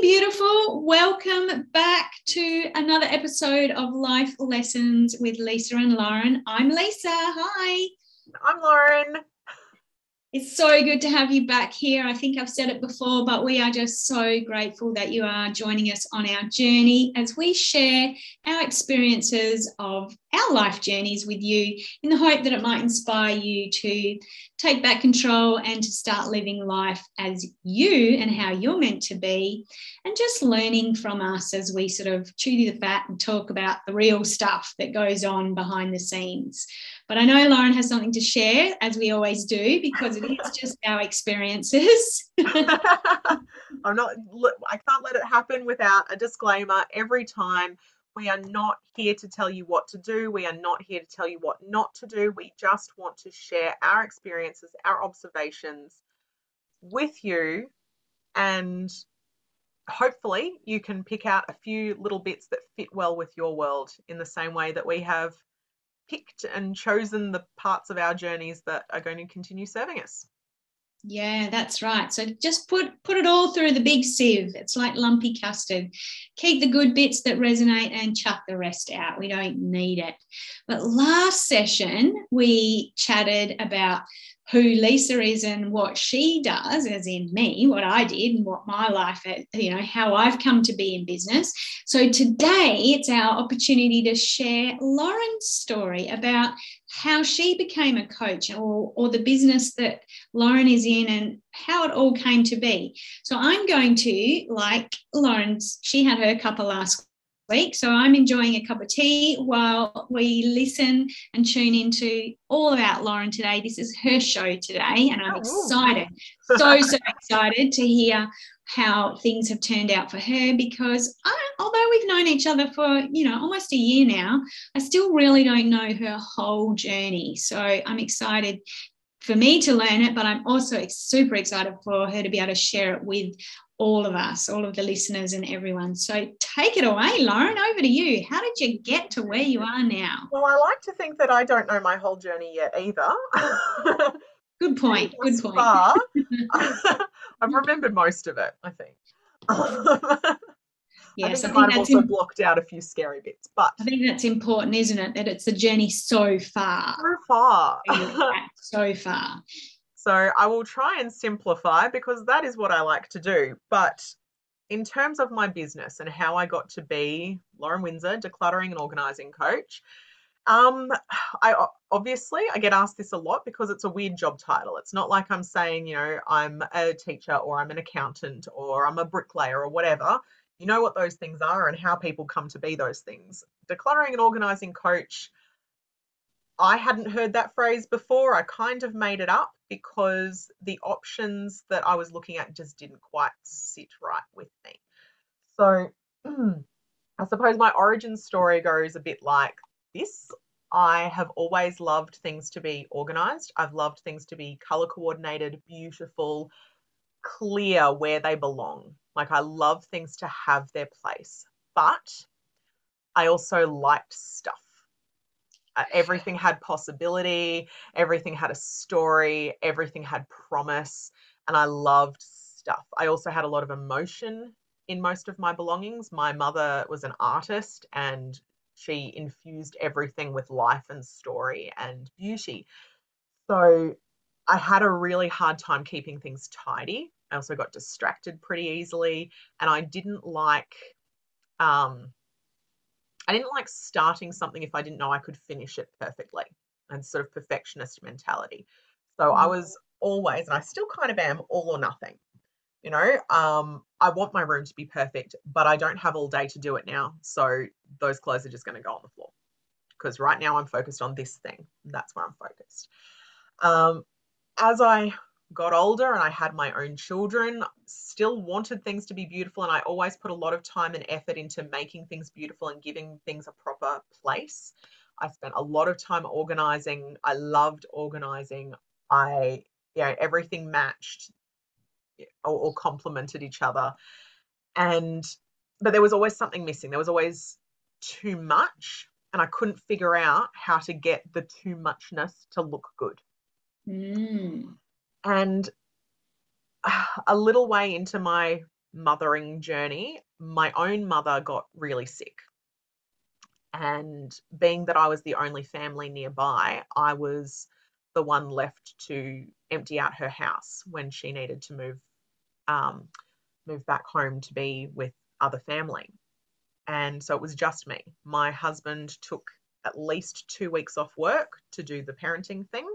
Beautiful. Welcome back to another episode of Life Lessons with Lesa and Lauren. I'm Lesa. Hi. I'm Lauren. It's so good to have you back here. I think I've said it before, but we are just so grateful that you are joining us on our journey as we share our experiences of our life journeys with you in the hope that it might inspire you to take back control and to start living life as you and how you're meant to be. And just learning from us as we sort of chew the fat and talk about the real stuff that goes on behind the scenes. But I know Lauren has something to share, as we always do, because it is just our experiences. I'm not, I can't let it happen without a disclaimer every time. We are not here to tell you what to do. We are not here to tell you what not to do. We just want to share our experiences, our observations with you. And hopefully, you can pick out a few little bits that fit well with your world in the same way that we have picked and chosen the parts of our journeys that are going to continue serving us. Yeah, that's right. So just put put it all through the big sieve. It's like lumpy custard. Keep the good bits that resonate and chuck the rest out. We don't need it. But last session we chatted about who Lesa is and what she does, as in me, what I did and what my life, eh, you know, how I've come to be in business. So today it's our opportunity to share Lauren's story about how she became a coach or, or the business that Lauren is in and how it all came to be. So I'm going to, like Lauren's, she had her cuppa last week. So I'm enjoying a cup of tea while we listen and tune into all about Lauren today. This is her show today, and I'm oh, excited, so, so excited to hear how things have turned out for her because I, although we've known each other for you know almost a year now i still really don't know her whole journey so i'm excited for me to learn it but i'm also super excited for her to be able to share it with all of us, all of the listeners and everyone. So take it away, Lauren, over to you. How did you get to where you are now? Well, I like to think that I don't know my whole journey yet either. Good point. Good point. Far, I've remembered most of it, I think. Yes, I think I, might have also blocked out a few scary bits, but I think that's important, isn't it? That it's the journey so far. So far. so far. So I will try and simplify because that is what I like to do. But in terms of my business and how I got to be Lauren Winzar, decluttering and organizing coach, um, I obviously I get asked this a lot because it's a weird job title. It's not like I'm saying, you know, I'm a teacher or I'm an accountant or I'm a bricklayer or whatever. You know what those things are and how people come to be those things. Decluttering and organizing coach I hadn't heard that phrase before. I kind of made it up because the options that I was looking at just didn't quite sit right with me. So I suppose my origin story goes a bit like this. I have always loved things to be organized. I've loved things to be color coordinated, beautiful, clear where they belong. Like I love things to have their place. But I also liked stuff everything had possibility, everything had a story, everything had promise, and I loved stuff. I also had a lot of emotion in most of my belongings. My mother was an artist and she infused everything with life and story and beauty. So I had a really hard time keeping things tidy. I also got distracted pretty easily and I didn't like um I didn't like starting something if I didn't know I could finish it perfectly and sort of perfectionist mentality. So I mm. was always, and I still kind of am, all or nothing. You know, um, I want my room to be perfect, but I don't have all day to do it now. So those clothes are just going to go on the floor because right now I'm focused on this thing. That's where I'm focused. Um, as I got older and I had my own children, still wanted things to be beautiful. And I always put a lot of time and effort into making things beautiful and giving things a proper place. I spent a lot of time organizing. I loved organizing. I, you know, everything matched or, or complemented each other. And, but there was always something missing. There was always too much. And I couldn't figure out how to get the too muchness to look good. Mm. And a little way into my mothering journey, my own mother got really sick. And being that I was the only family nearby, I was the one left to empty out her house when she needed to move um, move back home to be with other family. And so it was just me. My husband took at least two weeks off work to do the parenting thing.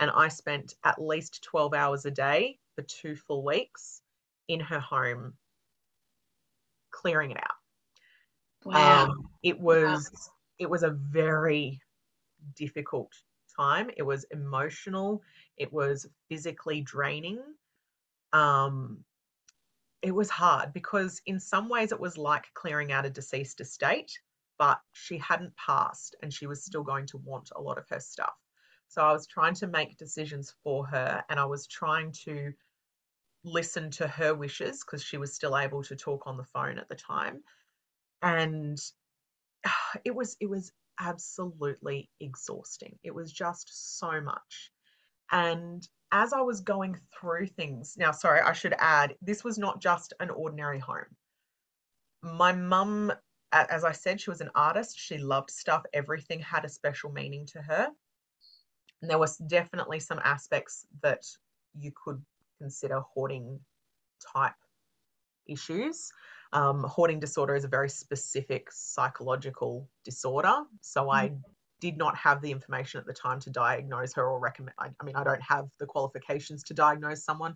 And I spent at least 12 hours a day for two full weeks in her home clearing it out. Wow. Um, it was wow. it was a very difficult time. It was emotional. It was physically draining. Um, it was hard because in some ways it was like clearing out a deceased estate, but she hadn't passed and she was still going to want a lot of her stuff. So I was trying to make decisions for her and I was trying to listen to her wishes because she was still able to talk on the phone at the time. And it was it was absolutely exhausting. It was just so much. And as I was going through things, now, sorry, I should add, this was not just an ordinary home. My mum, as I said, she was an artist. She loved stuff. Everything had a special meaning to her. And there was definitely some aspects that you could consider hoarding type issues. Um, hoarding disorder is a very specific psychological disorder. So I mm did not have the information at the time to diagnose her or recommend. I, I mean, I don't have the qualifications to diagnose someone,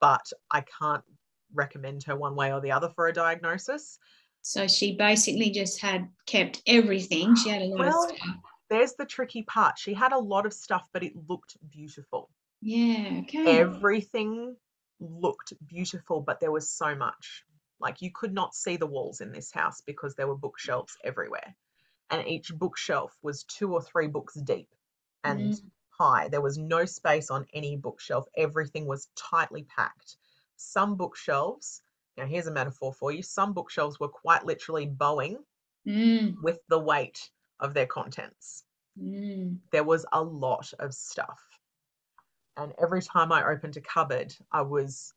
but I can't recommend her one way or the other for a diagnosis. So she basically just had kept everything. She had a lot well, of stuff. There's the tricky part. She had a lot of stuff, but it looked beautiful. Yeah, okay. Everything looked beautiful, but there was so much. Like you could not see the walls in this house because there were bookshelves everywhere and each bookshelf was two or three books deep and mm. high. There was no space on any bookshelf. Everything was tightly packed. Some bookshelves, now here's a metaphor for you, some bookshelves were quite literally bowing mm. with the weight of their contents. Mm. There was a lot of stuff. And every time I opened a cupboard, I was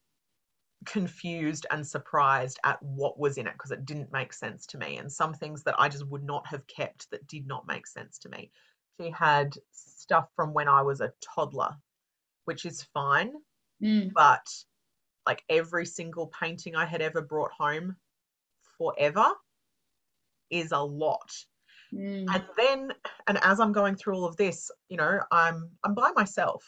confused and surprised at what was in it because it didn't make sense to me and some things that I just would not have kept that did not make sense to me. She had stuff from when I was a toddler, which is fine, mm. but like every single painting I had ever brought home forever is a lot. Mm. And then and as I'm going through all of this, you know, I'm I'm by myself,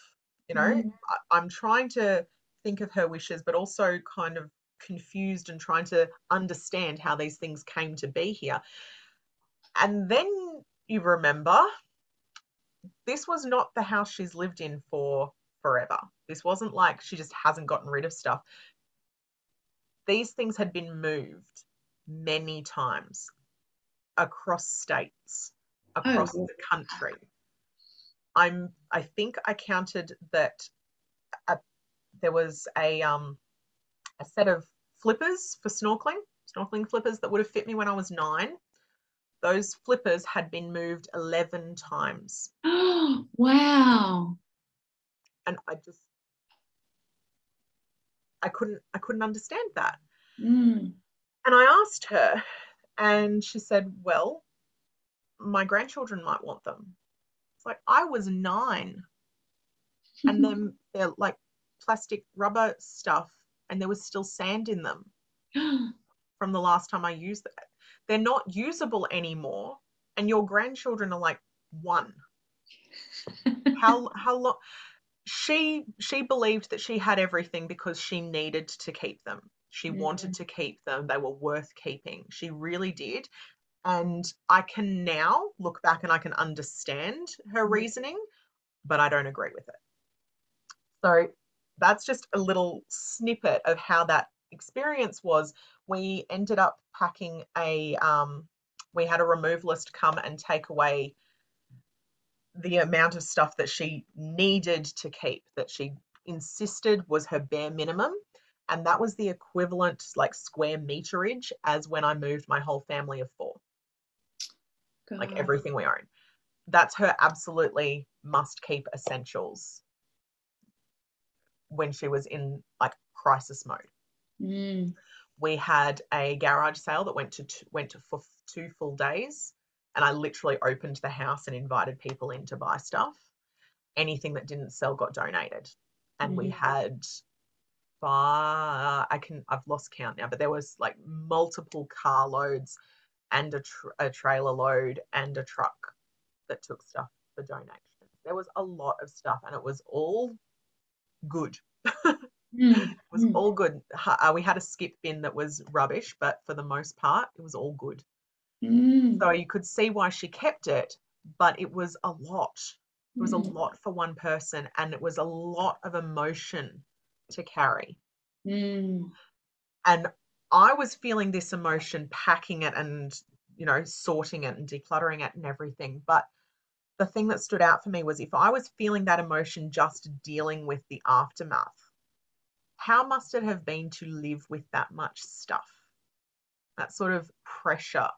you know, mm. I, I'm trying to think of her wishes, but also kind of confused and trying to understand how these things came to be here. And then you remember this was not the house she's lived in for forever. This wasn't like she just hasn't gotten rid of stuff. These things had been moved many times across states, across oh. the country. I'm I think I counted that there was a um, a set of flippers for snorkeling, snorkeling flippers that would have fit me when I was nine. Those flippers had been moved 11 times. Oh, wow. And I just I couldn't I couldn't understand that. Mm. And I asked her and she said, "Well, my grandchildren might want them." It's like I was 9 and then they're like plastic rubber stuff and there was still sand in them from the last time I used that. They're not usable anymore. And your grandchildren are like one. how how long she she believed that she had everything because she needed to keep them. She mm. wanted to keep them. They were worth keeping. She really did. And I can now look back and I can understand her mm-hmm. reasoning, but I don't agree with it. So that's just a little snippet of how that experience was. We ended up packing a, um, we had a removalist come and take away the amount of stuff that she needed to keep, that she insisted was her bare minimum. And that was the equivalent, like square meterage, as when I moved my whole family of four. God. Like everything we own. That's her absolutely must keep essentials when she was in like crisis mode. Mm. we had a garage sale that went to t- went to for two full days, and I literally opened the house and invited people in to buy stuff. Anything that didn't sell got donated, and we Mhm. had five. I can I've lost count now, but there was like multiple car loads and a, tr- a trailer load and a truck that took stuff for donations. There was a lot of stuff, and it was all good. Mm, It was Mm. all good. Uh, we had a skip bin that was rubbish, but for the most part, it was all good. mm, So you could see why she kept it, but it was a lot. It was a Mm. lot for one person, and it was a lot of emotion to carry. mm, And I was feeling this emotion, packing it and, you know, sorting it and decluttering it and everything. But the thing that stood out for me was if I was feeling that emotion just dealing with the aftermath, how must it have been to live with that much stuff? That sort of pressure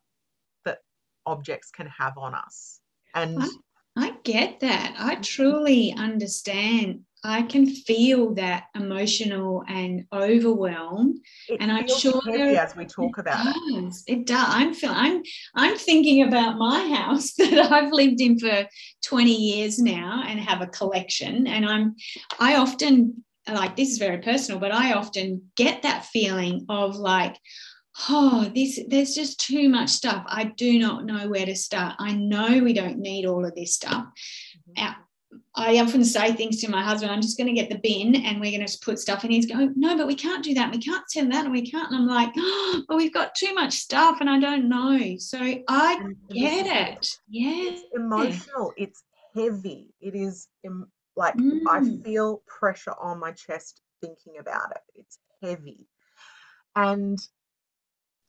that objects can have on us. And I, I get that. I truly understand. I can feel that emotional and overwhelm. it and I'm sure heavy as we talk about it. does. It does. I'm feeling. I'm. I'm thinking about my house that I've lived in for 20 years now and have a collection. And I'm. I often like this is very personal, but I often get that feeling of like, oh, this. There's just too much stuff. I do not know where to start. I know we don't need all of this stuff. Mhm. I often say things to my husband, I'm just going to get the bin and we're going to put stuff. And he's going, No, but we can't do that. We can't send that and we can't. And I'm like, Oh, but we've got too much stuff and I don't know. So I get it. Yeah. It's emotional. It's heavy. It is em- like I Mm. feel pressure on my chest thinking about it. It's heavy. And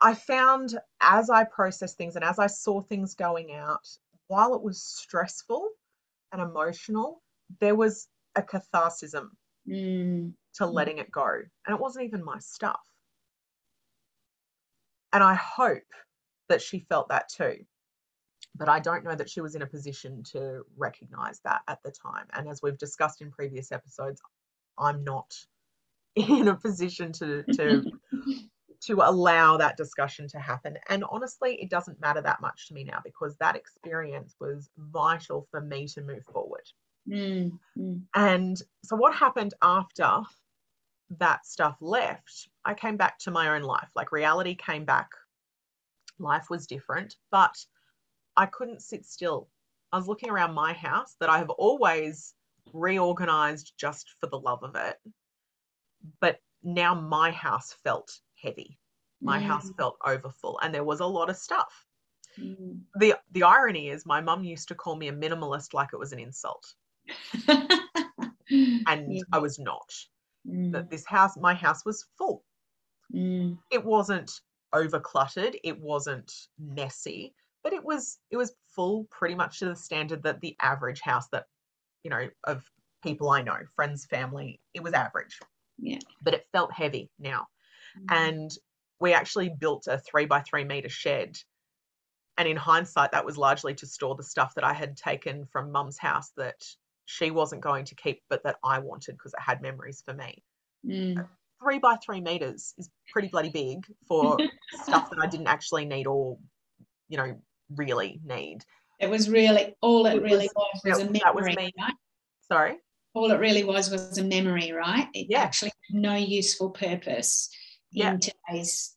I found as I processed things and as I saw things going out, while it was stressful and emotional, there was a catharsism Mm. to letting it go. And it wasn't even my stuff. And I hope that she felt that too. But I don't know that she was in a position to recognize that at the time. And as we've discussed in previous episodes, I'm not in a position to to to allow that discussion to happen. And honestly, it doesn't matter that much to me now because that experience was vital for me to move forward. Mm. Mm. And so, what happened after that stuff left? I came back to my own life. Like reality came back. Life was different, but I couldn't sit still. I was looking around my house that I have always reorganized just for the love of it. But now my house felt heavy. My house felt overfull, and there was a lot of stuff. Mm. The the irony is my mum used to call me a minimalist like it was an insult. And Yeah. I was not. Mm. that this house, my house was full. Mm. It wasn't over cluttered, it wasn't messy, but it was it was full pretty much to the standard that the average house that you know of people I know, friends, family, it was average. Yeah. But it felt heavy now. Mm. And we actually built a three by three meter shed. And in hindsight, that was largely to store the stuff that I had taken from mum's house that she wasn't going to keep, but that I wanted because it had memories for me Mm. three by three meters is pretty bloody big for stuff that I didn't actually need or, you know, really need. It was really all it It really was- was was a was memory, me. right? Sorry. All it really was was a memory, right? It Yeah. actually had no useful purpose Yeah. in today's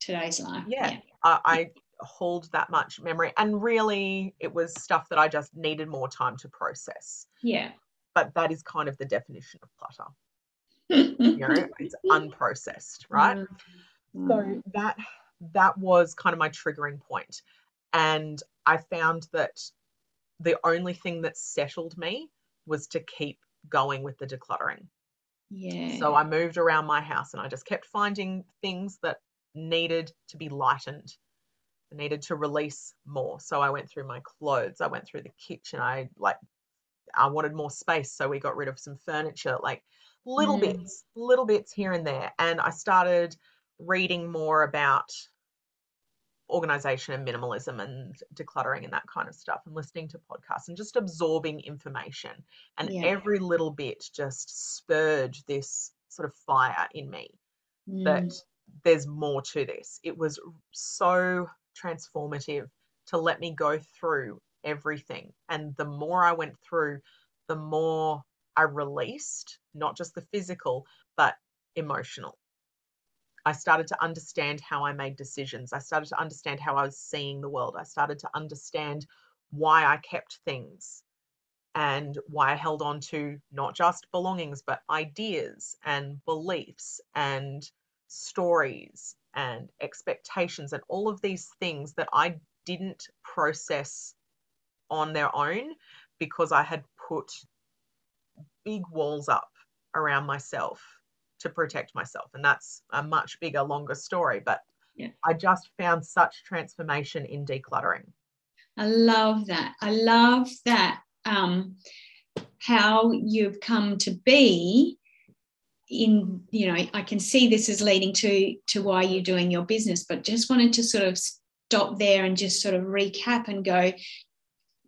today's life. Yeah. I, I hauled that much memory, and really, it was stuff that I just needed more time to process. Yeah. But that is kind of the definition of clutter. You know, it's unprocessed, right? Mm. so that that was kind of my triggering point and i found that the only thing that settled me was to keep going with the decluttering yeah. so i moved around my house and i just kept finding things that needed to be lightened needed to release more so i went through my clothes i went through the kitchen i like i wanted more space so we got rid of some furniture like little Mm. bits little bits here and there and i started reading more about organization and minimalism and decluttering and that kind of stuff and listening to podcasts and just absorbing information and Yeah. every little bit just spurred this sort of fire in me that Mm. there's more to this. It was so transformative to let me go through everything. And the more I went through, the more I released, not just the physical, but emotional. I started to understand how I made decisions. I started to understand how I was seeing the world. I started to understand why I kept things and why I held on to not just belongings, but ideas and beliefs and stories and expectations and all of these things that I didn't process on their own because I had put big walls up around myself to protect myself. And that's a much bigger, longer story. But yeah. I just found such transformation in decluttering. I love that. I love that. Um, how you've come to be in you know i can see this is leading to to why you're doing your business but just wanted to sort of stop there and just sort of recap and go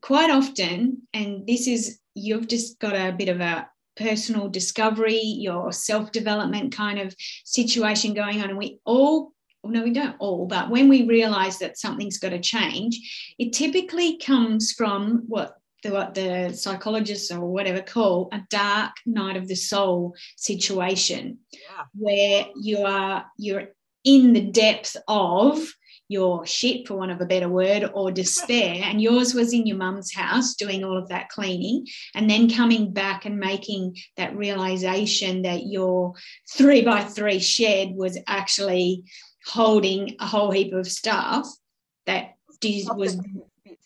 quite often and this is you've just got a bit of a personal discovery your self development kind of situation going on and we all no we don't all but when we realize that something's got to change it typically comes from what the, what the psychologists or whatever call a dark night of the soul situation yeah. where you are you're in the depth of your shit for want of a better word or despair and yours was in your mum's house doing all of that cleaning and then coming back and making that realization that your three by three shed was actually holding a whole heap of stuff that was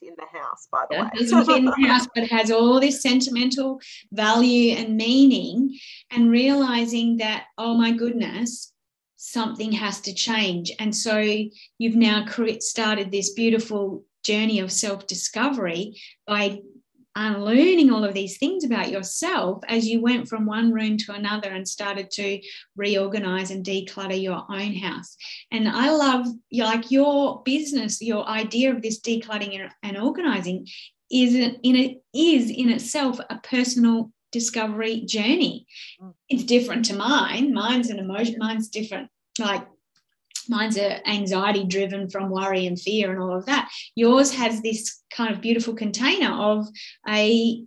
in the house, by the way. Doesn't in the house, but has all this sentimental value and meaning, and realizing that, oh my goodness, something has to change. And so you've now started this beautiful journey of self discovery by unlearning all of these things about yourself as you went from one room to another and started to reorganize and declutter your own house. And I love like your business, your idea of this decluttering and organizing is in it is in itself a personal discovery journey. Mm. It's different to mine. Mine's an emotion, mine's different. Like mine's a anxiety driven from worry and fear and all of that yours has this kind of beautiful container of a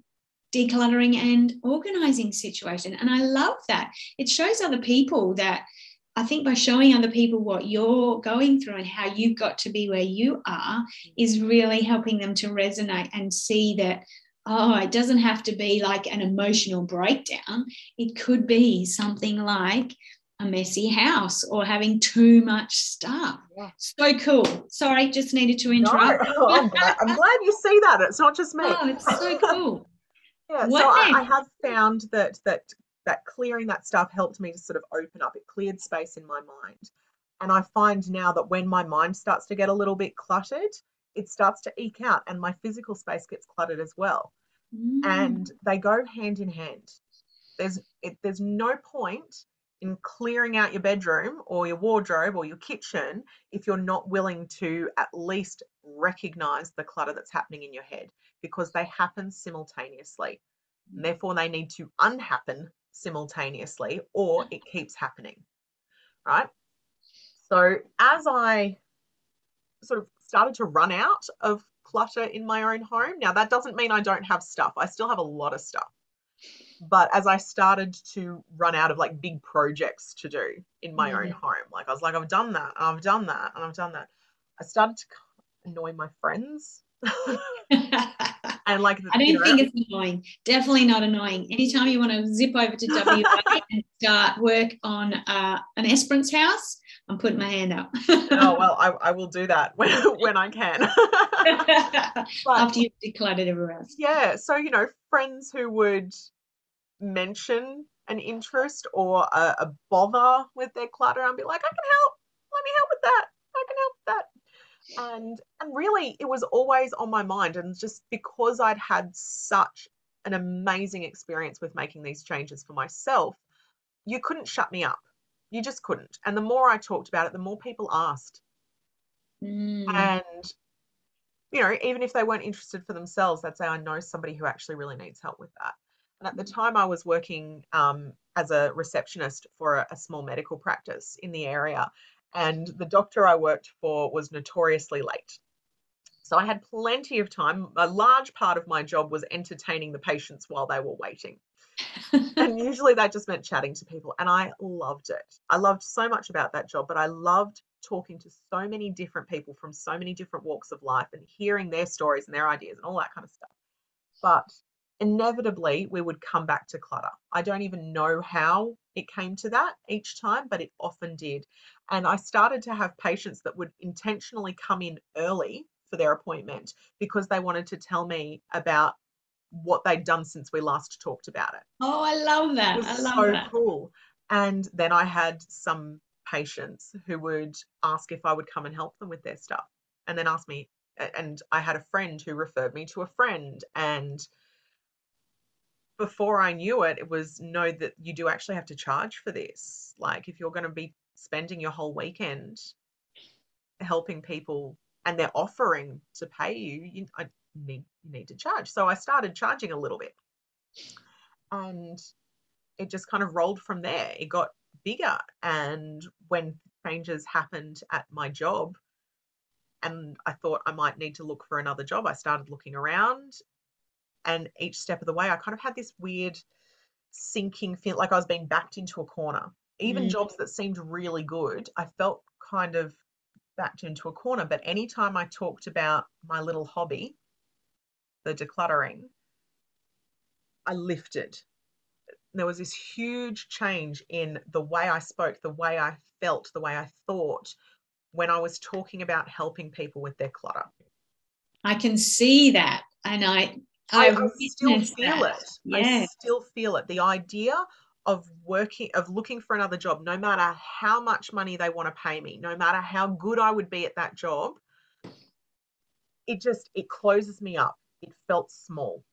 decluttering and organizing situation and i love that it shows other people that I think by showing other people what you're going through and how you've got to be where you are is really helping them to resonate and see that, oh, it doesn't have to be like an emotional breakdown. It could be something like a messy house or having too much stuff. Yeah. So cool. Sorry, just needed to interrupt. No, I'm, glad, I'm, glad, you see that. It's not just me. Oh, it's so cool. yeah. What so I, I, have found that that that clearing that stuff helped me to sort of open up. It cleared space in my mind. And I find now that when my mind starts to get a little bit cluttered, it starts to eke out and my physical space gets cluttered as well. Mm. And they go hand in hand. There's it, there's no point in clearing out your bedroom or your wardrobe or your kitchen if you're not willing to at least recognize the clutter that's happening in your head because they happen simultaneously. Therefore, they need to unhappen simultaneously or it keeps happening. Right? So, as I sort of started to run out of clutter in my own home, now that doesn't mean I don't have stuff, I still have a lot of stuff but as I started to run out of like big projects to do in my mm-hmm. own home, like I was like, I've done that, and I've done that, and I've done that. I started to annoy my friends. and like, I don't you know, think it's annoying. Definitely not annoying. Anytime you want to zip over to WA and start work on uh, an Esperance house, I'm putting my hand up. oh well, I, I will do that when when I can. but, After you've decluttered everywhere else. Yeah. So you know, friends who would mention an interest or a, a bother with their clutter and be like, I can help. Let me help with that. I can help with that and and really it was always on my mind and just because i'd had such an amazing experience with making these changes for myself you couldn't shut me up you just couldn't and the more i talked about it the more people asked mm. and you know even if they weren't interested for themselves they'd say i know somebody who actually really needs help with that And at the time, I was working um, as a receptionist for a, a small medical practice in the area. And the doctor I worked for was notoriously late. So I had plenty of time. A large part of my job was entertaining the patients while they were waiting. And usually that just meant chatting to people. And I loved it. I loved so much about that job, but I loved talking to so many different people from so many different walks of life and hearing their stories and their ideas and all that kind of stuff. But inevitably, we would come back to clutter. I don't even know how it came to that each time, but it often did. And I started to have patients that would intentionally come in early for their appointment because they wanted to tell me about what they'd done since we last talked about it. Oh, I love that. I love so that. cool. And then I had some patients who would ask if I would come and help them with their stuff and then ask me. And I had a friend who referred me to a friend. And before I knew it, it was know that you do actually have to charge for this. Like if you're going to be spending your whole weekend helping people and they're offering to pay you, you I need you need to charge. So I started charging a little bit. And it just kind of rolled from there. It got bigger. And when changes happened at my job, and I thought I might need to look for another job, I started looking around. And each step of the way, I kind of had this weird sinking feel like I was being backed into a corner. Even mm. jobs that seemed really good, I felt kind of backed into a corner. But anytime I talked about my little hobby, the decluttering, I lifted there was this huge change in the way I spoke, the way I felt, the way I thought when I was talking about helping people with their clutter. I can see that. And I, I, I still feel that. it. Yeah. I still feel it. The idea of working, of looking for another job, no matter how much money they want to pay me, no matter how good I would be at that job, it just, it closes me up. It felt small.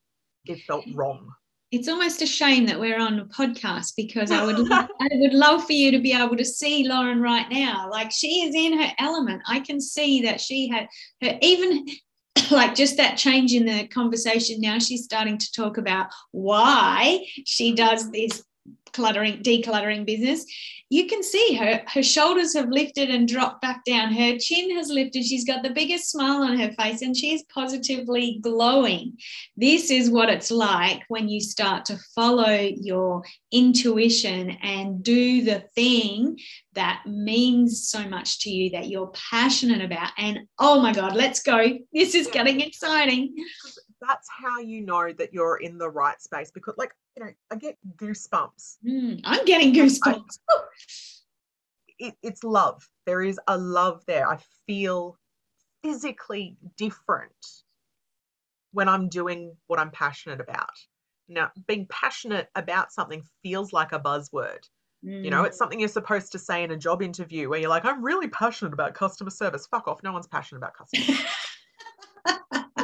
It felt wrong it's almost a shame that we're on a podcast because I would I would love for you to be able to see Lauren right now. Like she is in her element. I can see that she had her even like just that change in the conversation. Now she's starting to talk about why she does this cluttering decluttering business you can see her her shoulders have lifted and dropped back down. Her chin has lifted. She's got the biggest smile on her face and she's positively glowing. This is what it's like when you start to follow your intuition and do the thing that means so much to you that you're passionate about. And oh my god let's go. This is getting exciting. That's how you know that you're in the right space because like you know, I get goosebumps. Mm, I'm getting goosebumps. I, it, it's love. There is a love there. I feel physically different when I'm doing what I'm passionate about. Now, being passionate about something feels like a buzzword. Mm. You know, it's mm. something you're supposed to say in a job interview where you're like, I'm really passionate about customer service. Fuck off. No one's passionate about customer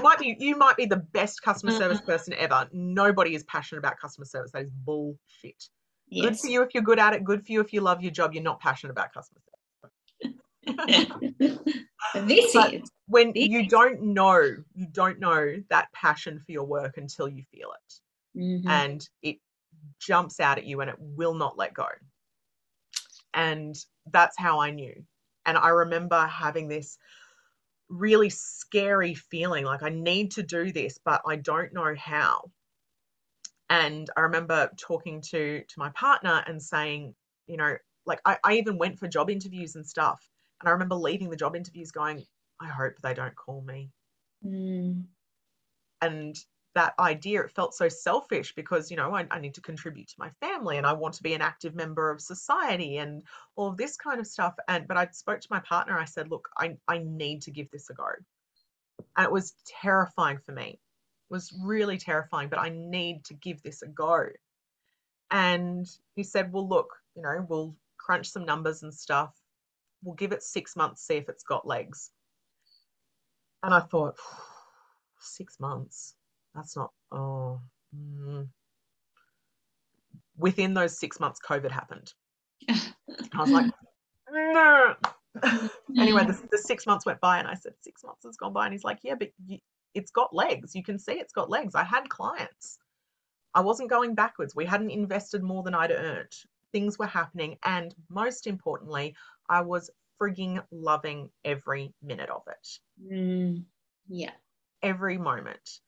might be you might be the best customer service mm-hmm. person ever. Nobody is passionate about customer service. That is bullshit. Yes. Good for you if you're good at it. Good for you if you love your job. You're not passionate about customer service. this but is when this. you don't know, you don't know that passion for your work until you feel it, mm-hmm. and it jumps out at you and it will not let go. And that's how I knew. And I remember having this really scary feeling like I need to do this, but I don't know how. And I remember talking to to my partner and saying, you know, like I, I even went for job interviews and stuff. And I remember leaving the job interviews going, I hope they don't call me. Mm. And that idea it felt so selfish because you know I, I, need to contribute to my family and i want to be an active member of society and all of this kind of stuff. And but i spoke to my partner i said look i, I need to give this a go. And it was terrifying for me. It was really terrifying but i need to give this a go. And he said well look you know we'll crunch some numbers and stuff. We'll give it six months see if it's got legs. And i thought six months that's not, oh. Mm. Within those six months, COVID happened. I was like, no. anyway, the, the, six months went by, and I said, six months has gone by. And he's like, yeah, but you, it's got legs. You can see it's got legs. I had clients. I wasn't going backwards. We hadn't invested more than I'd earned. Things were happening. And most importantly, I was frigging loving every minute of it. Mm, yeah. Every moment.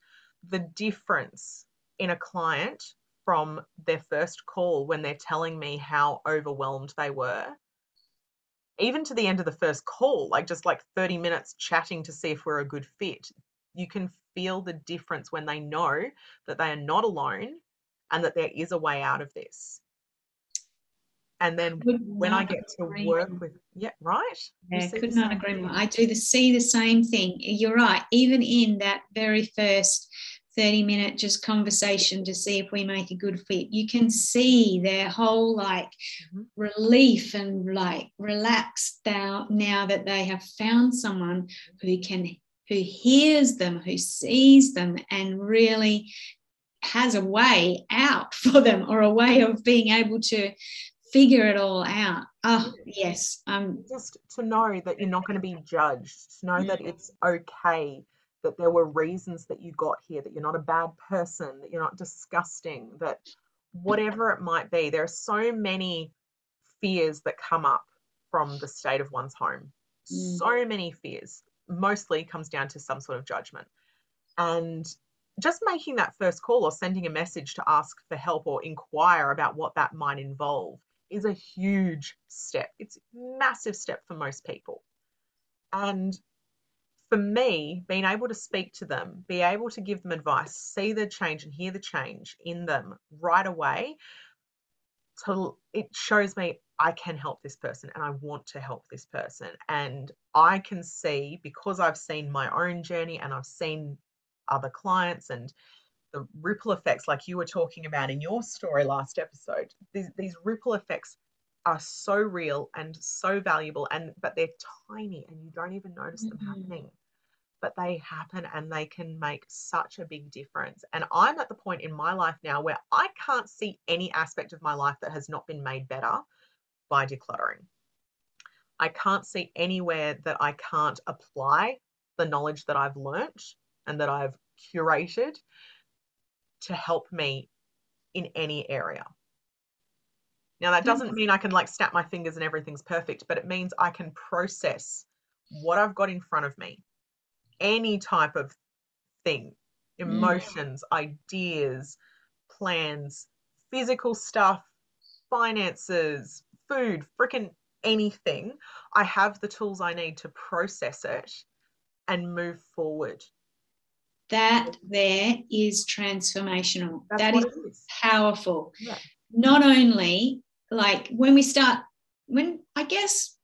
The difference in a client from their first call when they're telling me how overwhelmed they were, even to the end of the first call, like just like 30 minutes chatting to see if we're a good fit, you can feel the difference when they know that they are not alone and that there is a way out of this and then when I get to work with, yeah, right. Yeah, could not agree more. I do the see the same thing. You're right. Even in that very first 30 minute just conversation to see if we make a good fit, you can see their whole like mm-hmm. relief and like relaxed now, now that they have found someone who can who hears them, who sees them, and really has a way out for them or a way of being able to figure it all out. Oh, yes. Um, Just to know that you're not going to be judged, to know that it's okay, that there were reasons that you got here, that you're not a bad person, that you're not disgusting, that whatever it might be, there are so many fears that come up from the state of one's home. Mm. So many fears. Mostly comes down to some sort of judgment. And just making that first call or sending a message to ask for help or inquire about what that might involve is a huge step. It's a massive step for most people. And for me, being able to speak to them, be able to give them advice, see the change and hear the change in them right away, to, it shows me I can help this person and I want to help this person. And I can see because I've seen my own journey and I've seen other clients and the ripple effects, like you were talking about in your story last episode, these, these ripple effects are so real and so valuable and but they're tiny and you don't even notice mm-hmm. them happening but they happen and they can make such a big difference and i'm at the point in my life now where i can't see any aspect of my life that has not been made better by decluttering i can't see anywhere that i can't apply the knowledge that i've learnt and that i've curated to help me in any area. Now, that doesn't mean I can like snap my fingers and everything's perfect, but it means I can process what I've got in front of me, any type of thing, emotions, mm. ideas, plans, physical stuff, finances, food, freaking anything. I have the tools I need to process it and move forward that there is transformational. That's that is, is, powerful. Yeah. Not only like when we start, when I guess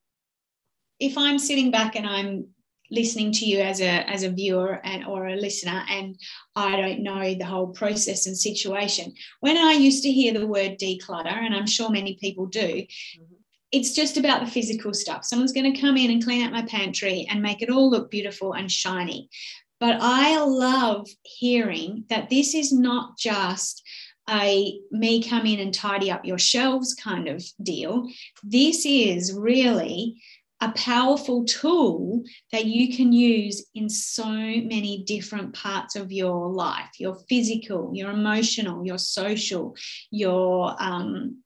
if I'm sitting back and I'm listening to you as a as a viewer and or a listener and I don't know the whole process and situation. When I used to hear the word declutter, and I'm sure many people do, mm-hmm. it's just about the physical stuff. Someone's going to come in and clean out my pantry and make it all look beautiful and shiny. But I love hearing that this is not just a me come in and tidy up your shelves kind of deal. This is really a powerful tool that you can use in so many different parts of your life your physical, your emotional, your social, your um,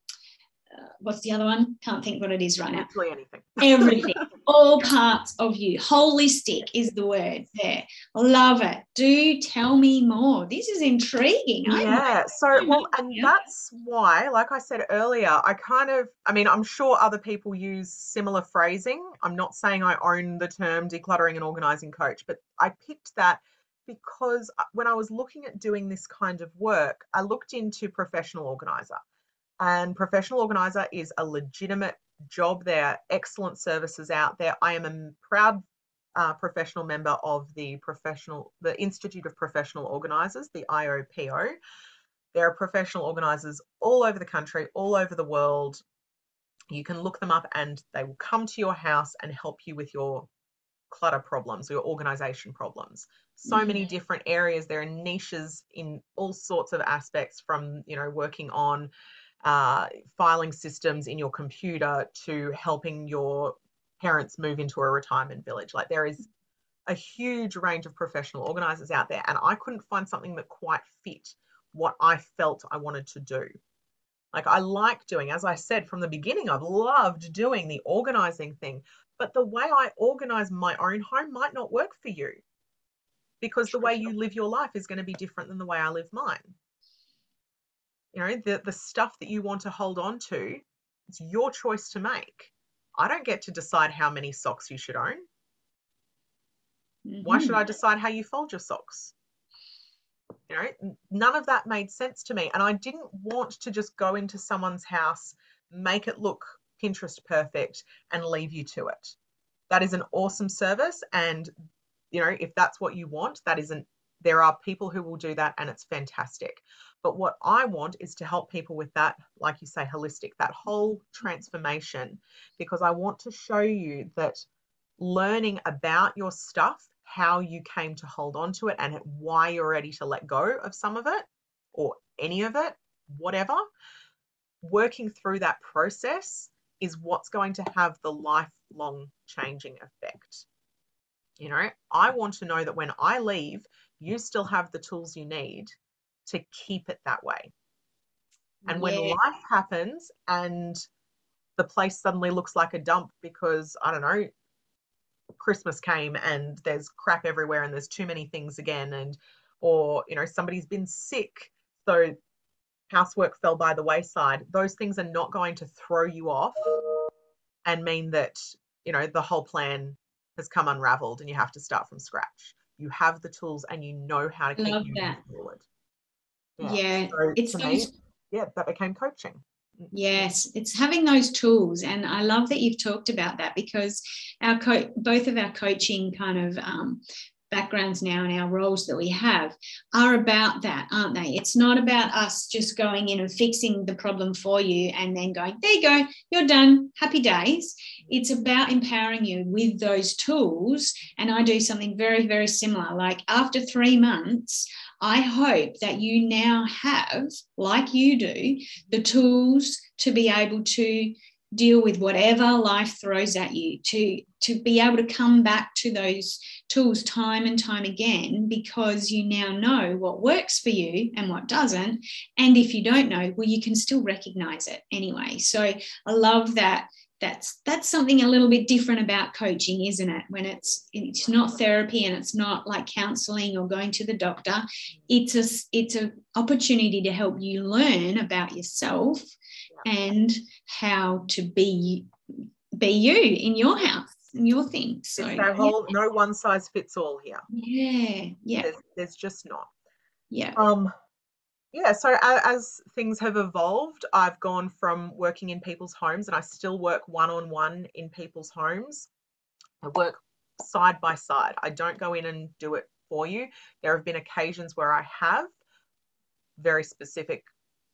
what's the other one? Can't think what it is right now. Absolutely anything. Everything. All parts of you. Holistic is the word there. Love it. Do tell me more. This is intriguing. Yeah. So, well, and that's why, like I said earlier, I kind of, I mean, I'm sure other people use similar phrasing. I'm not saying I own the term decluttering and organizing coach, but I picked that because uh, when I was looking at doing this kind of work, I looked into professional organizer and professional organizer is a legitimate job. There excellent services out there. I am a proud uh, professional member of the professional, the Institute of Professional Organizers, the IOPO. There are professional organizers all over the country, all over the world. You can look them up and they will come to your house and help you with your clutter problems, your organization problems. So many mm-hmm. different areas. There are niches in all sorts of aspects from, you know, working on uh, filing systems in your computer to helping your parents move into a retirement village. Like there is a huge range of professional organizers out there, and I couldn't find something that quite fit what I felt I wanted to do. Like I like doing, as I said from the beginning, I've loved doing the organizing thing, but the way I organize my own home might not work for you because the way you live your life is going to be different than the way I live mine. You know, the, the stuff that you want to hold on to, it's your choice to make. I don't get to decide how many socks you should own. Mm-hmm. Why should I mm-hmm. decide how you fold your socks? You know, none of that made sense to me. And I didn't want to just go into someone's house, make it look Pinterest perfect, and leave you to it. That is an awesome service. And, you know, if that's what you want, that isn't, there are people who will do that and it's fantastic. But what I want is to help people with that, like you say, holistic, that whole transformation, because I want to show you that learning about your stuff how you came to hold on to it and why you're ready to let go of some of it or any of it, whatever. Working through that process is what's going to have the lifelong changing effect. You know, I want to know that when I leave, you still have the tools you need to keep it that way. And when yeah. life happens and the place suddenly looks like a dump because, I don't know, Christmas came and there's crap everywhere and there's too many things again and or you know somebody's been sick so housework fell by the wayside those things are not going to throw you off and mean that you know the whole plan has come unraveled and you have to start from scratch you have the tools and you know how to keep moving forward yeah, yeah. So it's those, me, yeah that became coaching Yes, it's having those tools, and I love that you've talked about that because our co- both of our coaching kind of um, backgrounds now and our roles that we have are about that, aren't they? It's not about us just going in and fixing the problem for you and then going, there you go, you're done, happy days. It's about empowering you with those tools. And I do something very, very similar. Like after three months, I hope that you now have, like you do, the tools to be able to deal with whatever life throws at you to to be able to come back to those tools time and time again because you now know what works for you and what doesn't. And if you don't know well you can still recognize it anyway. So i love that that's that's something a little bit different about coaching isn't it? When it's it's not therapy and it's not like counseling or going to the doctor it's a it's an opportunity to help you learn about yourself and how to be be you in your house and your thing. So no whole yeah. no one size fits all here. Yeah yeah. There's, there's just not. Yeah. Um yeah, so as things have evolved, I've gone from working in people's homes and I still work one on one in people's homes. I work side by side. I don't go in and do it for you. There have been occasions where I have very specific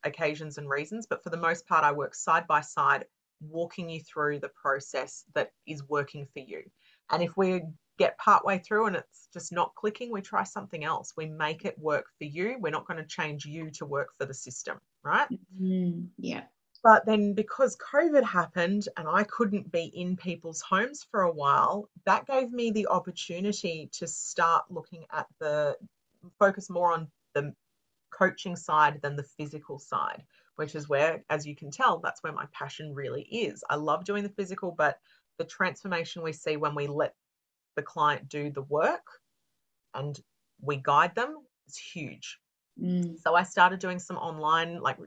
occasions and reasons, but for the most part, I work side by side, walking you through the process that is working for you. And if we're get partway through and it's just not clicking, we try something else. We make it work for you. We're not going to change you to work for the system, right? Mm, yeah. But then because COVID happened and I couldn't be in people's homes for a while, that gave me the opportunity to start looking at the focus more on the coaching side than the physical side, which is where, as you can tell, that's where my passion really is. I love doing the physical, but the transformation we see when we let the client do the work and we guide them is huge. Mm. So I started doing some online, like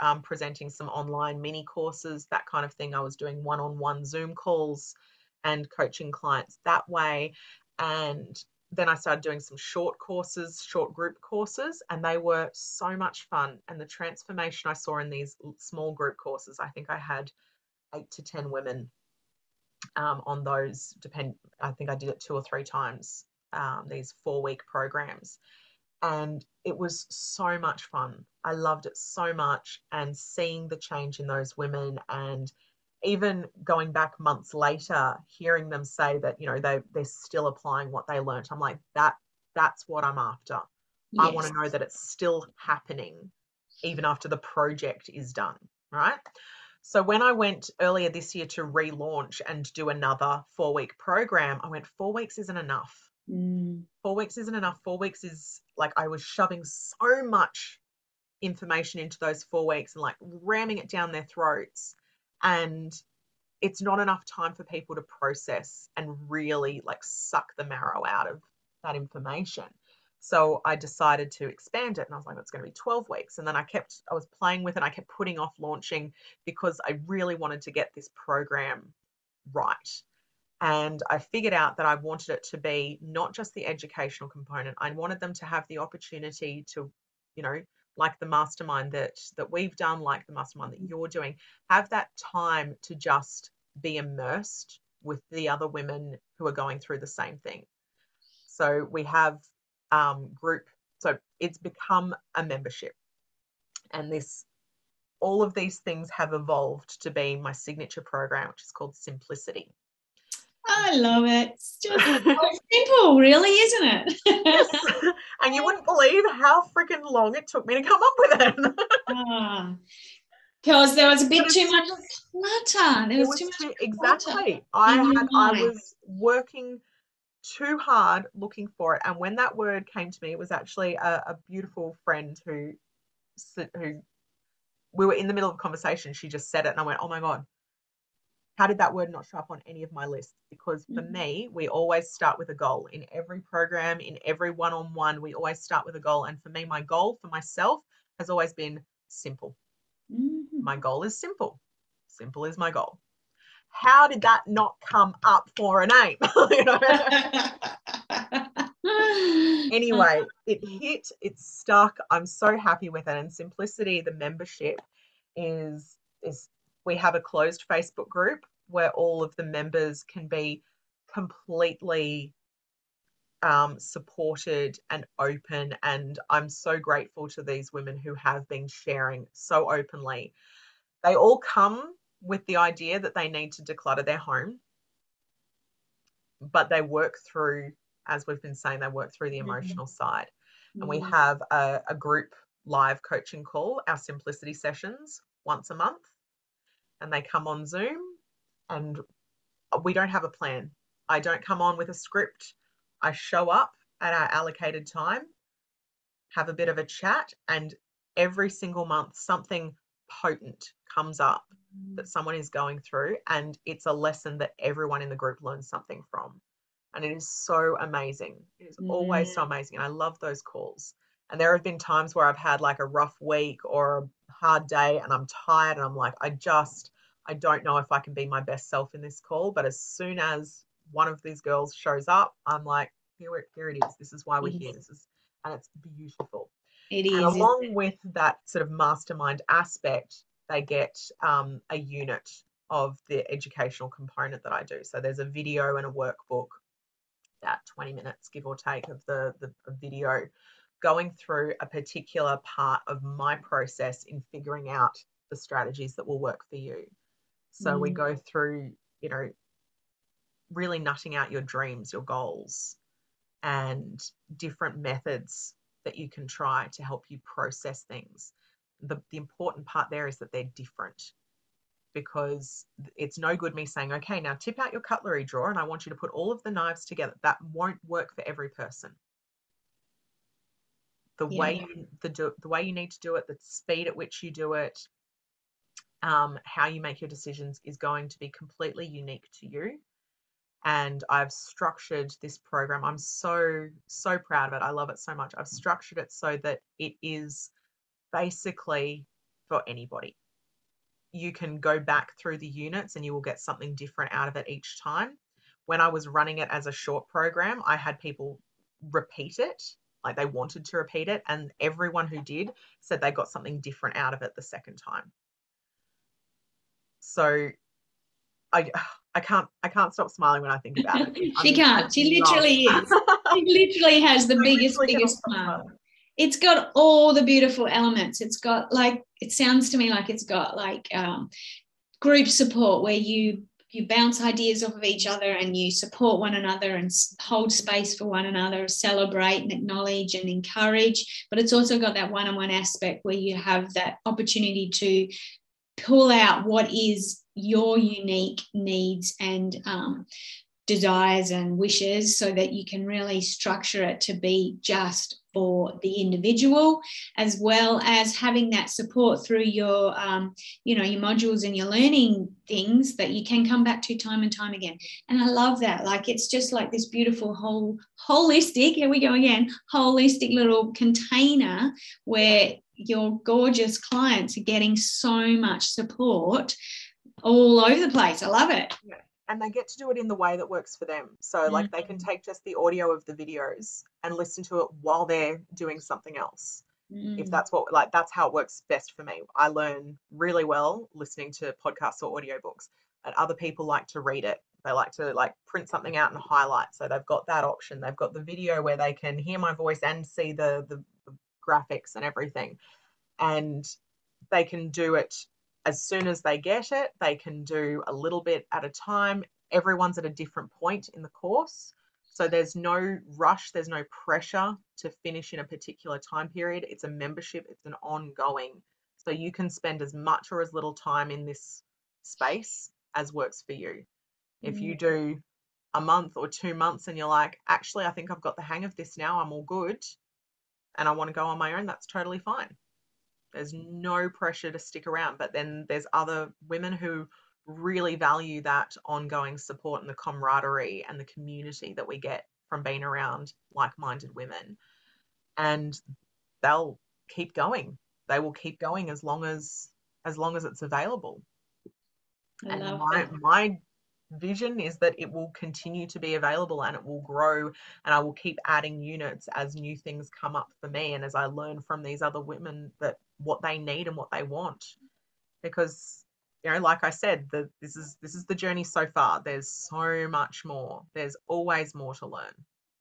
um, presenting some online mini courses, that kind of thing. I was doing one on one Zoom calls and coaching clients that way. And then I started doing some short courses, short group courses, and they were so much fun. And the transformation I saw in these small group courses, I think I had eight to 10 women um, on those. Depend, I think I did it two or three times. Um, these four week programs, and it was so much fun. I loved it so much, and seeing the change in those women, and even going back months later, hearing them say that you know they they're still applying what they learned. I'm like that. That's what I'm after. Yes. I want to know that it's still happening, even after the project is done. Right. So when I went earlier this year to relaunch and do another four week program, I went, four weeks isn't enough. Mm. Four weeks isn't enough. Four weeks is like I was shoving so much information into those four weeks and like ramming it down their throats and it's not enough time for people to process and really like suck the marrow out of that information so i decided to expand it and i was like it's going to be 12 weeks. And then i kept i was playing with it i kept putting off launching because i really wanted to get this program right. And I figured out that I wanted it to be not just the educational component. I wanted them to have the opportunity to, you know, like the mastermind that that we've done like the mastermind that you're doing have that time to just be immersed with the other women who are going through the same thing. So we have um, group so it's become a membership and this all of these things have evolved to be my signature program which is called simplicity I love it. It's just simple, really, isn't it? yes. And you wouldn't believe how freaking long it took me to come up with it. ah, because there was a bit too much clutter. There was, was, too much too, exactly. I had I was working too hard looking for it, and when that word came to me, it was actually a, a beautiful friend who who we were in the middle of a conversation. She just said it, and I went, "Oh my god." how did that word not show up on any of my lists? Because for mm-hmm. me, we always start with a goal in every program, in every one on one, we always start with a goal. And for me, my goal for myself has always been simple. Mm-hmm. My goal is simple. Simple is my goal. How did that not come up for a name? anyway, it hit, it's stuck. I'm so happy with it. And simplicity, the membership is is we have a closed Facebook group where all of the members can be completely um, supported and open. And I'm so grateful to these women who have been sharing so openly. They all come with the idea that they need to declutter their home, but they work through, as we've been saying, they work through the mm-hmm. emotional mm-hmm. side. Mm-hmm. And we have a, a group live coaching call, our simplicity sessions once a month and they come on Zoom and we don't have a plan. I don't come on with a script. I show up at our allocated time, have a bit of a chat, and every single month something potent comes up that someone is going through, and it's a lesson that everyone in the group learns something from. And it is so amazing. It is always so amazing. And I love those calls. And there have been times where I've had like a rough week or a hard day and I'm tired and I'm like, I just, I don't know if I can be my best self in this call. But as soon as one of these girls shows up, I'm like, here, here it is. This is why we're here. This is, and it's beautiful. It is. And along with that sort of mastermind aspect, they get um, a unit of the educational component that I do. So there's a video and a workbook, about 20 minutes, give or take, of the, the video going through a particular part of my process in figuring out the strategies that will work for you. So mm. we go through, you know, really nutting out your dreams, your goals, and different methods that you can try to help you process things. The, the important part there is that they're different because it's no good me saying, okay, now tip out your cutlery drawer and I want you to put all of the knives together. That won't work for every person the yeah. way you the do, the way you need to do it, the speed at which you do it, um, how you make your decisions is going to be completely unique to you. And I've structured this program. I'm so so proud of it. I love it so much. I've structured it so that it is basically for anybody. You can go back through the units and you will get something different out of it each time. When I was running it as a short program, I had people repeat it like they wanted to repeat it and everyone who did said they got something different out of it the second time. So i i can't i can't stop smiling when i think about it. She can't. She literally is. she literally has the biggest biggest smile it's got all the beautiful elements it's got like it sounds to me like it's got like um, group support where you you bounce ideas off of each other and you support one another and hold space for one another, celebrate and acknowledge and encourage. But it's also got that one on one aspect where you have that opportunity to pull out what is your unique needs and um, desires and wishes so that you can really structure it to be just for the individual as well as having that support through your um, you know your modules and your learning things that you can come back to time and time again. And i love that. Like it's just like this beautiful whole holistic here we go again holistic little container where your gorgeous clients are getting so much support all over the place. I love it. Yeah and they get to do it in the way that works for them. So, mm-hmm. like, they can take just the audio of the videos and listen to it while they're doing something else. Mm. If that's what, like, that's how it works best for me. I learn really well listening to podcasts or audiobooks, and other people like to read it. They like to, like, print something out and highlight. So, they've got that option. They've got the video where they can hear my voice and see the, the, the graphics and everything. And they can do it as soon as they get it, they can do a little bit at a time. Everyone's at a different point in the course. So there's no rush, there's no pressure to finish in a particular time period. It's a membership, it's an ongoing. So you can spend as much or as little time in this space as works for you. If you mm. do a month or two months and you're like, actually, I think I've got the hang of this now, I'm all good, and I want to go on my own, that's totally fine. There's no pressure to stick around. But then there's other women who really value that ongoing support and the camaraderie and the community that we get from being around like-minded women. And they'll keep going. They will keep going as long as as long as it's available. I and my that. my vision is that it will continue to be available and it will grow and I will keep adding units as new things come up for me and as I learn from these other women that what they need and what they want. Because you know like I said the this is this is the journey so far. There's so much more. There's always more to learn.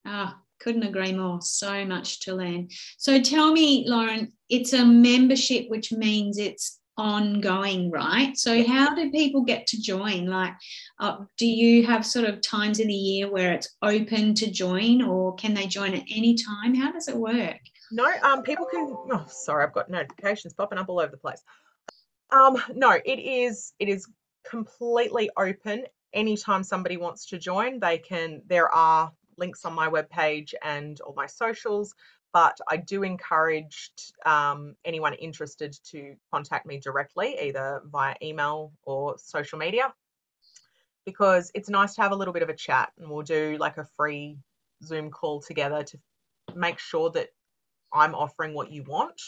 Ah couldn't agree more. So much to learn. So tell me Lauren it's a membership which means it's ongoing, right? So, how do people get to join? Like, uh, do you have sort of times in the year where it's open to join, or can they join at any time? How does it work? No, um, people can. Oh, sorry, I've got notifications popping up all over the place. Um, no, it is. It is completely open. Anytime somebody wants to join, they can. There are links on my webpage and all my socials but I do encourage um, anyone interested to contact me directly, either via email or social media, because it's nice to have a little bit of a chat and we'll do like a free Zoom call together to make sure that I'm offering what you want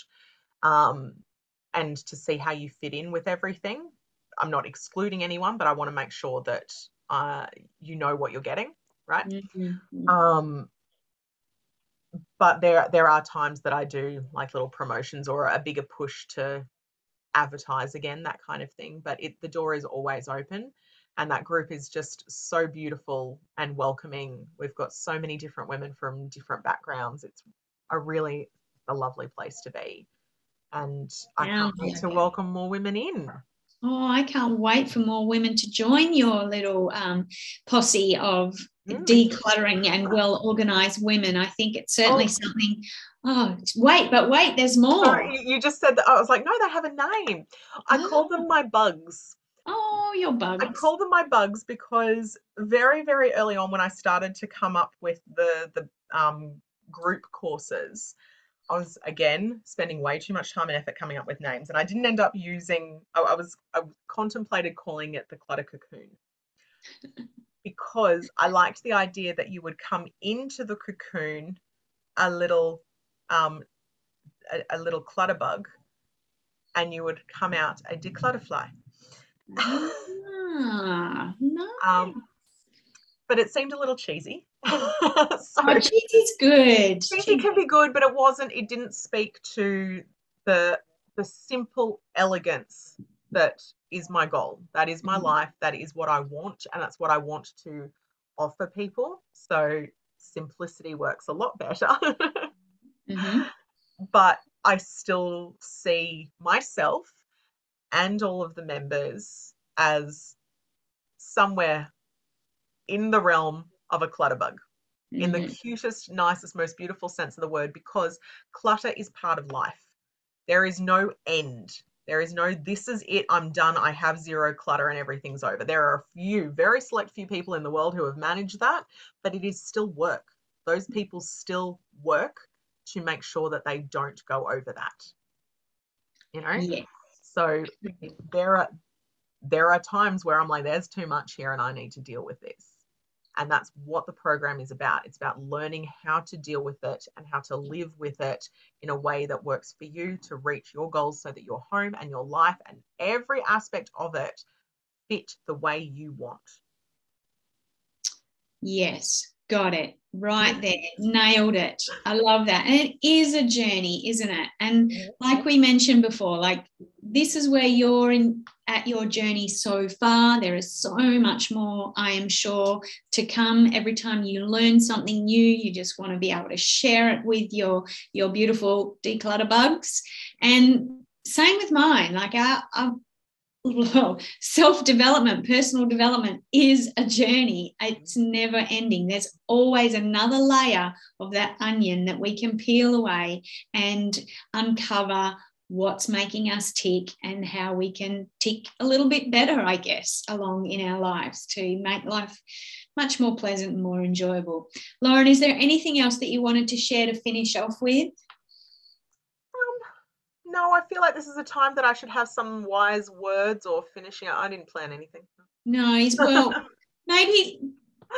um, and to see how you fit in with everything. I'm not excluding anyone, but I want to make sure that uh, you know what you're getting, right? Mm-hmm. Um, but there there are times that I do like little promotions or a bigger push to advertise again, that kind of thing. But it the door is always open and that group is just so beautiful and welcoming. We've got so many different women from different backgrounds. It's a really a lovely place to be. And I can't wait to welcome more women in. Oh, I can't wait for more women to join your little um, posse of mm. decluttering and well organized women. I think it's certainly oh. something. Oh, wait, but wait, there's more. Sorry, you just said that. I was like, no, they have a name. I oh. call them my bugs. Oh, your bugs. I call them my bugs because very, very early on when I started to come up with the the um, group courses, I was again spending way too much time and effort coming up with names, and I didn't end up using. I, I was I contemplated calling it the clutter cocoon because I liked the idea that you would come into the cocoon a little um, a, a little clutter bug, and you would come out a declutterfly. Ah, nice. um, but it seemed a little cheesy. so, oh, cheesy's good. Cheesy can be good, but it wasn't. It didn't speak to the the simple elegance that is my goal. That is my mm-hmm. life. That is what I want, and that's what I want to offer people. So simplicity works a lot better. mm-hmm. But I still see myself and all of the members as somewhere in the realm of a clutterbug. Mm-hmm. In the mm-hmm. cutest, nicest, most beautiful sense of the word, because clutter is part of life. There is no end There is no, this is it, I'm done, I have zero clutter and everything's over. There are a few, very select few people in the world who have managed that, but it is still work. Those people still work to make sure that they don't go over that. You know? Yeah. So there are there are times where I'm like, there's too much here and I need to deal with this. And that's what the program is about. It's about learning how to deal with it and how to live with it in a way that works for you to reach your goals so that your home and your life and every aspect of it fit the way you want. Yes, got it. Right mm. there, nailed it. I love that. And it is a journey, isn't it? And like we mentioned before, like this is where you're in at your journey so far. There is so much more, I am sure, to come. Every time you learn something new, you just want to be able to share it with your your beautiful declutter bugs. And same with mine. Like I, I self development, personal development is a journey. It's mm-hmm. never ending. There's always another layer of that onion that we can peel away and uncover what's making us tick and how we can tick a little bit better, I guess, along in our lives to make life much more pleasant and more enjoyable. Lauren, is there anything else that you wanted to share to finish off with? No, I feel like this is a time that I should have some wise words or finishing. I didn't plan anything. Nice. Well, maybe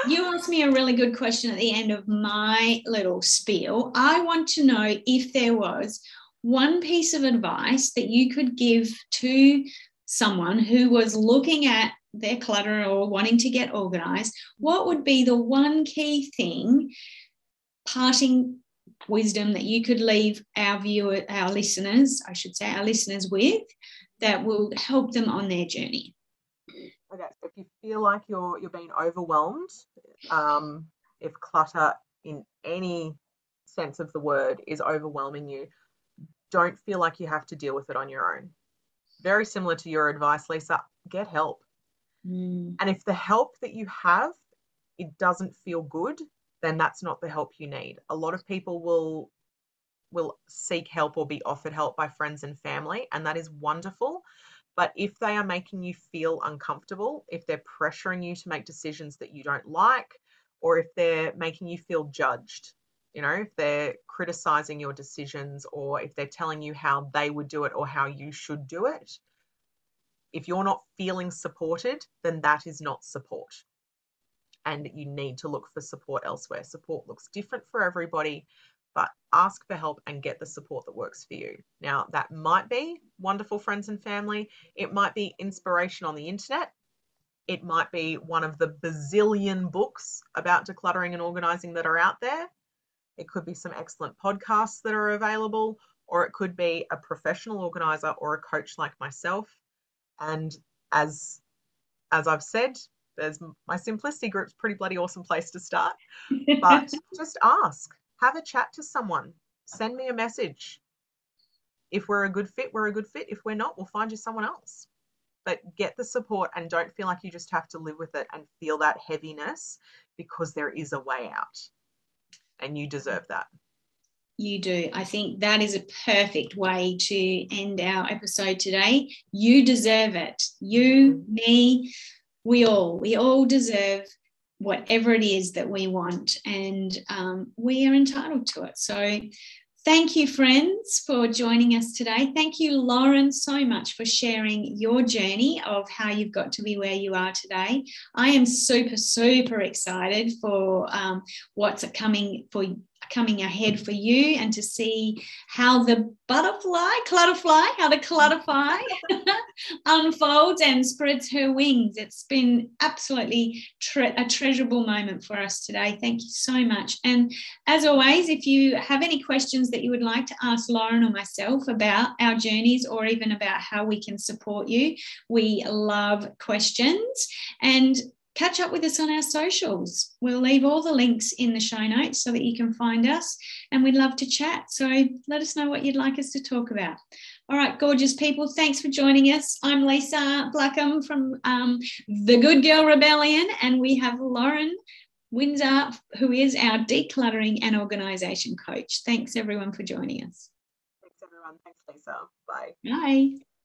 you asked me a really good question at the end of my little spiel. I want to know if there was one piece of advice that you could give to someone who was looking at their clutter or wanting to get organized, what would be the one key thing, parting wisdom that you could leave our viewer, our listeners, I should say, our listeners with that will help them on their journey? Okay, so if you feel like you're you're being overwhelmed, um, if clutter in any sense of the word is overwhelming you, don't feel like you have to deal with it on your own. Very similar to your advice, Lesa, get help. Mm. And if the help that you have, it doesn't feel good, then that's not the help you need. A lot of people will will seek help or be offered help by friends and family, and that is wonderful. But if they are making you feel uncomfortable, if they're pressuring you to make decisions that you don't like, or if they're making you feel judged, you know, if they're criticizing your decisions or if they're telling you how they would do it or how you should do it, if you're not feeling supported, then that is not support and you need to look for support elsewhere. Support looks different for everybody, but ask for help and get the support that works for you. Now, that might be wonderful friends and family, it might be inspiration on the internet. It might be one of the bazillion books about decluttering and organizing that are out there. It could be some excellent podcasts that are available, or it could be a professional organizer or a coach like myself. And as as I've said, there's my simplicity group's pretty bloody awesome place to start. But just ask, have a chat to someone, send me a message. If we're a good fit, we're a good fit. If we're not, we'll find you someone else. But get the support and don't feel like you just have to live with it and feel that heaviness because there is a way out. And you deserve that. You do. I think that is a perfect way to end our episode today. You deserve it. You, mm-hmm. me, we all we all deserve whatever it is that we want and um, we are entitled to it. So thank you friends for joining us today. Thank you lauren so much for sharing your journey of how you've got to be where you are today. I am super super excited for um, what's coming for coming ahead for you and to see how the butterfly, clutterfly, how the clutterfly unfolds and spreads her wings. It's been absolutely tre- a treasurable moment for us today. Thank you so much. And as always, if you have any questions that you would like to ask Lauren or myself about our journeys or even about how we can support you, we love questions. And catch up with us on our socials. We'll leave all the links in the show notes so that you can find us and we'd love to chat. So let us know what you'd like us to talk about. All right, gorgeous people, thanks for joining us. I'm Lesa Blackham from um, the Good Girl Rebellion, and we have Lauren Winzar, who is our decluttering and organisation coach. Thanks everyone for joining us. Thanks everyone. Thanks, Lesa. Bye. Bye.